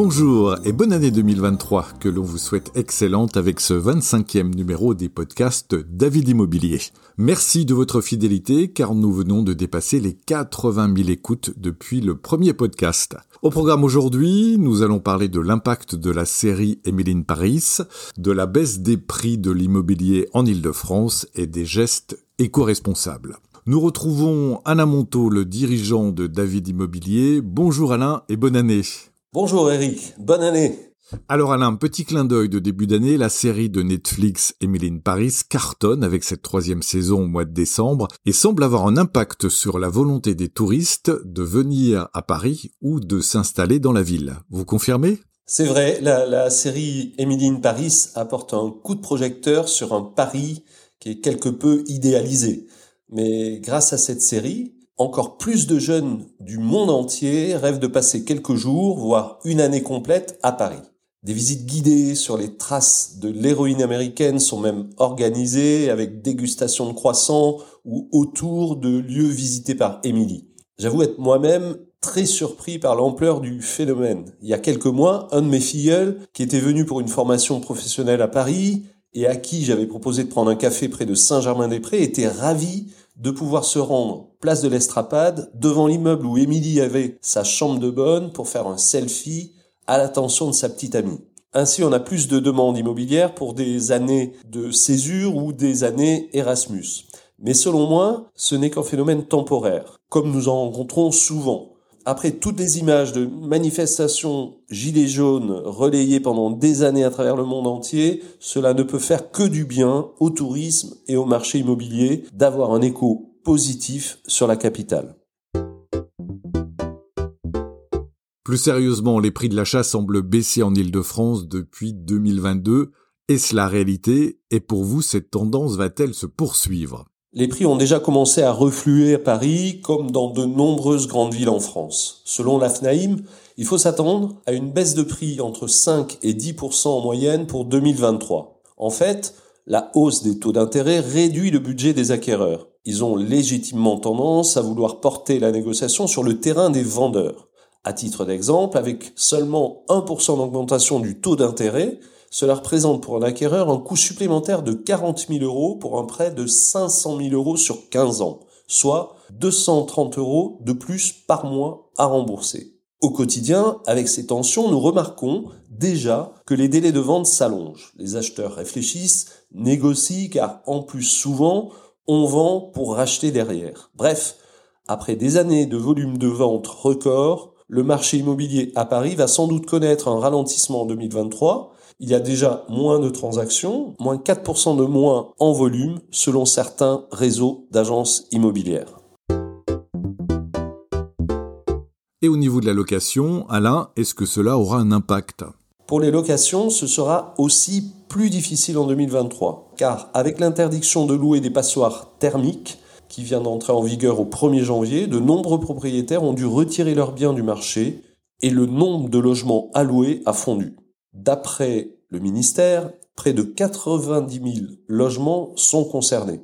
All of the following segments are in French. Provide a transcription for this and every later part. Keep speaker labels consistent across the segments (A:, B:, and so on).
A: Bonjour et bonne année 2023 que l'on vous souhaite excellente avec ce 25e numéro des podcasts David Immobilier. Merci de votre fidélité car nous venons de dépasser les 80 000 écoutes depuis le premier podcast. Au programme aujourd'hui, nous allons parler de l'impact de la série Emeline Paris, de la baisse des prix de l'immobilier en Ile-de-France et des gestes éco-responsables. Nous retrouvons Alain Monteau, le dirigeant de David Immobilier. Bonjour Alain et bonne année.
B: Bonjour Eric, bonne année.
A: Alors Alain, petit clin d'œil de début d'année, la série de Netflix Emily Paris cartonne avec cette troisième saison au mois de décembre et semble avoir un impact sur la volonté des touristes de venir à Paris ou de s'installer dans la ville. Vous confirmez?
B: C'est vrai, la, la série Emily Paris apporte un coup de projecteur sur un Paris qui est quelque peu idéalisé. Mais grâce à cette série, encore plus de jeunes du monde entier rêvent de passer quelques jours, voire une année complète à Paris. Des visites guidées sur les traces de l'héroïne américaine sont même organisées avec dégustation de croissants ou autour de lieux visités par Émilie. J'avoue être moi-même très surpris par l'ampleur du phénomène. Il y a quelques mois, un de mes filleuls, qui était venu pour une formation professionnelle à Paris et à qui j'avais proposé de prendre un café près de Saint-Germain-des-Prés, était ravi de pouvoir se rendre place de l'Estrapade, devant l'immeuble où Émilie avait sa chambre de bonne pour faire un selfie à l'attention de sa petite amie. Ainsi, on a plus de demandes immobilières pour des années de césure ou des années Erasmus. Mais selon moi, ce n'est qu'un phénomène temporaire, comme nous en rencontrons souvent. Après toutes les images de manifestations gilets jaunes relayées pendant des années à travers le monde entier, cela ne peut faire que du bien au tourisme et au marché immobilier d'avoir un écho positif sur la capitale.
A: Plus sérieusement, les prix de l'achat semblent baisser en Ile-de-France depuis 2022. Est-ce la réalité Et pour vous, cette tendance va-t-elle se poursuivre?
B: Les prix ont déjà commencé à refluer à Paris comme dans de nombreuses grandes villes en France. Selon l'AFNAIM, il faut s'attendre à une baisse de prix entre 5 et 10% en moyenne pour 2023. En fait, la hausse des taux d'intérêt réduit le budget des acquéreurs. Ils ont légitimement tendance à vouloir porter la négociation sur le terrain des vendeurs. À titre d'exemple, avec seulement 1% d'augmentation du taux d'intérêt, cela représente pour un acquéreur un coût supplémentaire de 40 000 euros pour un prêt de 500 000 euros sur 15 ans, soit 230 euros de plus par mois à rembourser. Au quotidien, avec ces tensions, nous remarquons déjà que les délais de vente s'allongent. Les acheteurs réfléchissent, négocient, car en plus souvent, on vend pour racheter derrière. Bref, après des années de volume de vente record, le marché immobilier à Paris va sans doute connaître un ralentissement en 2023, il y a déjà moins de transactions, moins 4% de moins en volume selon certains réseaux d'agences immobilières.
A: Et au niveau de la location, Alain, est-ce que cela aura un impact?
B: Pour les locations, ce sera aussi plus difficile en 2023, car avec l'interdiction de louer des passoires thermiques, qui vient d'entrer en vigueur au 1er janvier, de nombreux propriétaires ont dû retirer leurs biens du marché et le nombre de logements alloués a fondu. D'après le ministère, près de 90 000 logements sont concernés.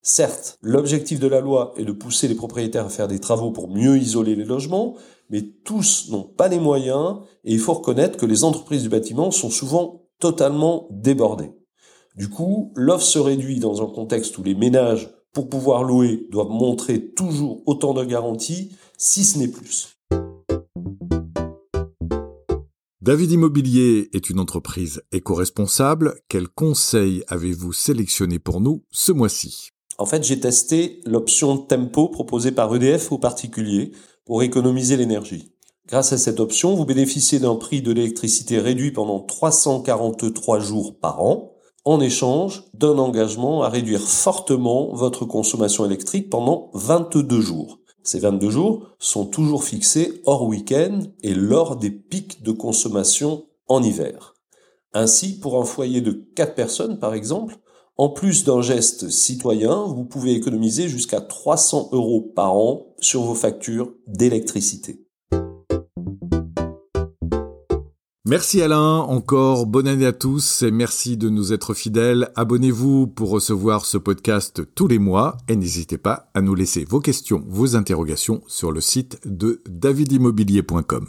B: Certes, l'objectif de la loi est de pousser les propriétaires à faire des travaux pour mieux isoler les logements, mais tous n'ont pas les moyens et il faut reconnaître que les entreprises du bâtiment sont souvent totalement débordées. Du coup, l'offre se réduit dans un contexte où les ménages, pour pouvoir louer, doivent montrer toujours autant de garanties, si ce n'est plus.
A: David Immobilier est une entreprise éco-responsable. Quels conseils avez-vous sélectionné pour nous ce mois-ci?
B: En fait, j'ai testé l'option Tempo proposée par EDF aux particuliers pour économiser l'énergie. Grâce à cette option, vous bénéficiez d'un prix de l'électricité réduit pendant 343 jours par an, en échange d'un engagement à réduire fortement votre consommation électrique pendant 22 jours. Ces 22 jours sont toujours fixés hors week-end et lors des pics de consommation en hiver. Ainsi, pour un foyer de 4 personnes par exemple, en plus d'un geste citoyen, vous pouvez économiser jusqu'à 300 euros par an sur vos factures d'électricité.
A: Merci Alain, encore bonne année à tous et merci de nous être fidèles. Abonnez-vous pour recevoir ce podcast tous les mois et n'hésitez pas à nous laisser vos questions, vos interrogations sur le site de davidimmobilier.com.